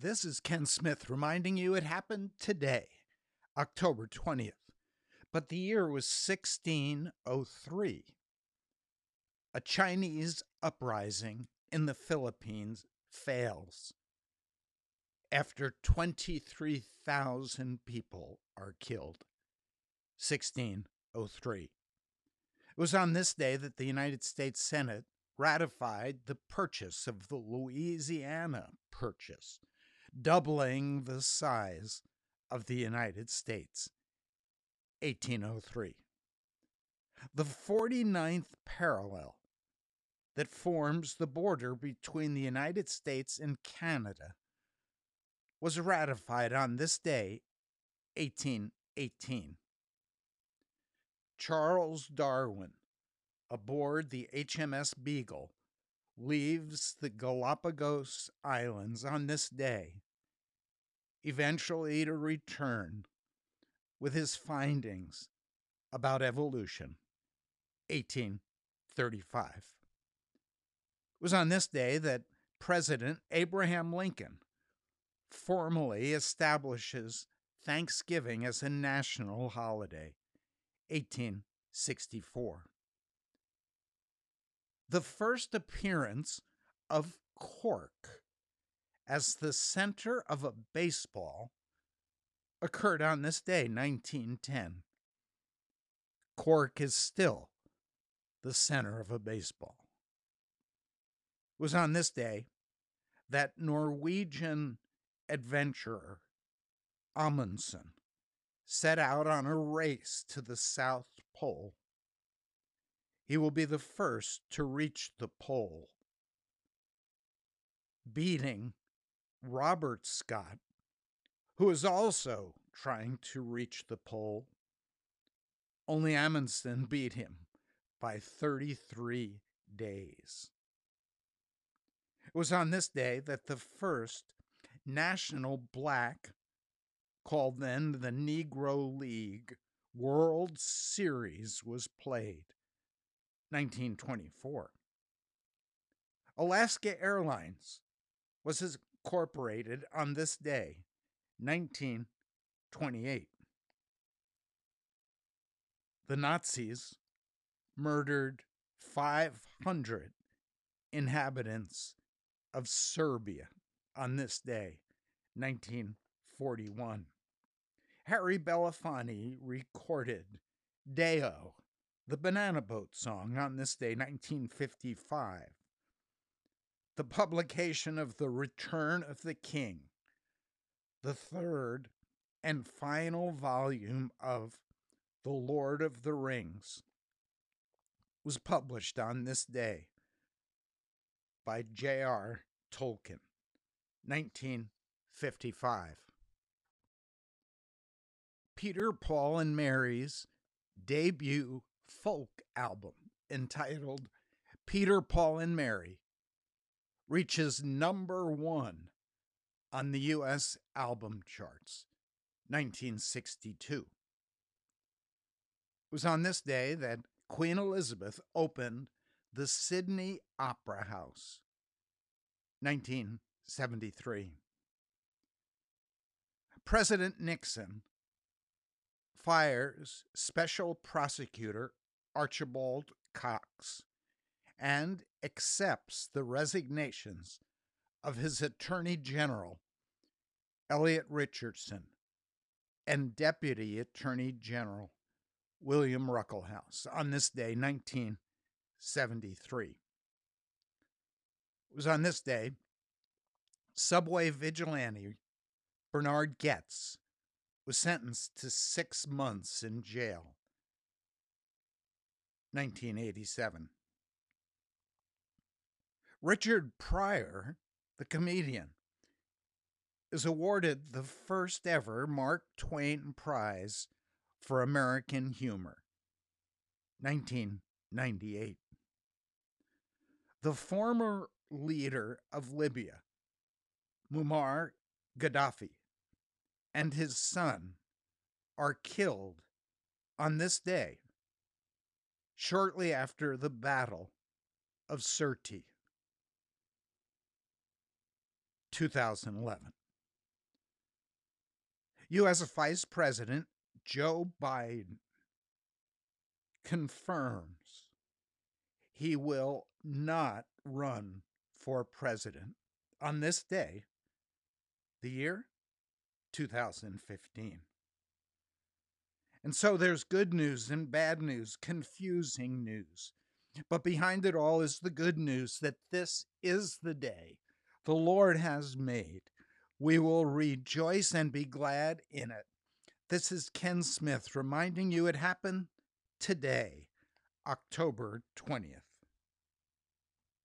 This is Ken Smith reminding you it happened today, October 20th, but the year was 1603. A Chinese uprising in the Philippines fails after 23,000 people are killed. 1603. It was on this day that the United States Senate ratified the purchase of the Louisiana Purchase, doubling the size of the United States. 1803. The 49th parallel that forms the border between the United States and Canada was ratified on this day, 1818. Charles Darwin, aboard the HMS Beagle, leaves the Galapagos Islands on this day, eventually to return with his findings about evolution. 1835. It was on this day that President Abraham Lincoln formally establishes Thanksgiving as a national holiday. 1864. The first appearance of cork as the center of a baseball occurred on this day, 1910. Cork is still the center of a baseball. It was on this day that Norwegian adventurer Amundsen set out on a race to the South Pole. He will be the first to reach the pole, beating Robert Scott, who is also trying to reach the pole. Only Amundsen beat him by 33 days. It was on this day that the first National Black, called then the Negro League World Series, was played. 1924. Alaska Airlines was incorporated on this day, 1928. The Nazis murdered 500 inhabitants of Serbia on this day, 1941. Harry Belafonte recorded Day-O, the Banana Boat song, on this day, 1955. The publication of The Return of the King, the third and final volume of The Lord of the Rings, was published on this day by J.R. Tolkien. 1955. Peter, Paul, and Mary's debut folk album entitled Peter, Paul, and Mary reaches number one on the U.S. album charts, 1962. It was on this day that Queen Elizabeth opened the Sydney Opera House, 1973. President Nixon fires Special Prosecutor Archibald Cox and accepts the resignations of his Attorney General, Elliot Richardson, and Deputy Attorney General, William Ruckelshaus, on this day, 1973. It was on this day subway vigilante Bernard Goetz was sentenced to six months in jail. 1987. Richard Pryor, the comedian, is awarded the first ever Mark Twain Prize for American Humor. 1998. The former leader of Libya Muammar Gaddafi and his son are killed on this day, shortly after the Battle of Sirte, 2011. U.S. Vice President Joe Biden confirms he will not run for president on this day, the year 2015. And so there's good news and bad news, confusing news. But behind it all is the good news that this is the day the Lord has made. We will rejoice and be glad in it. This is Ken Smith reminding you it happened today, October 20th.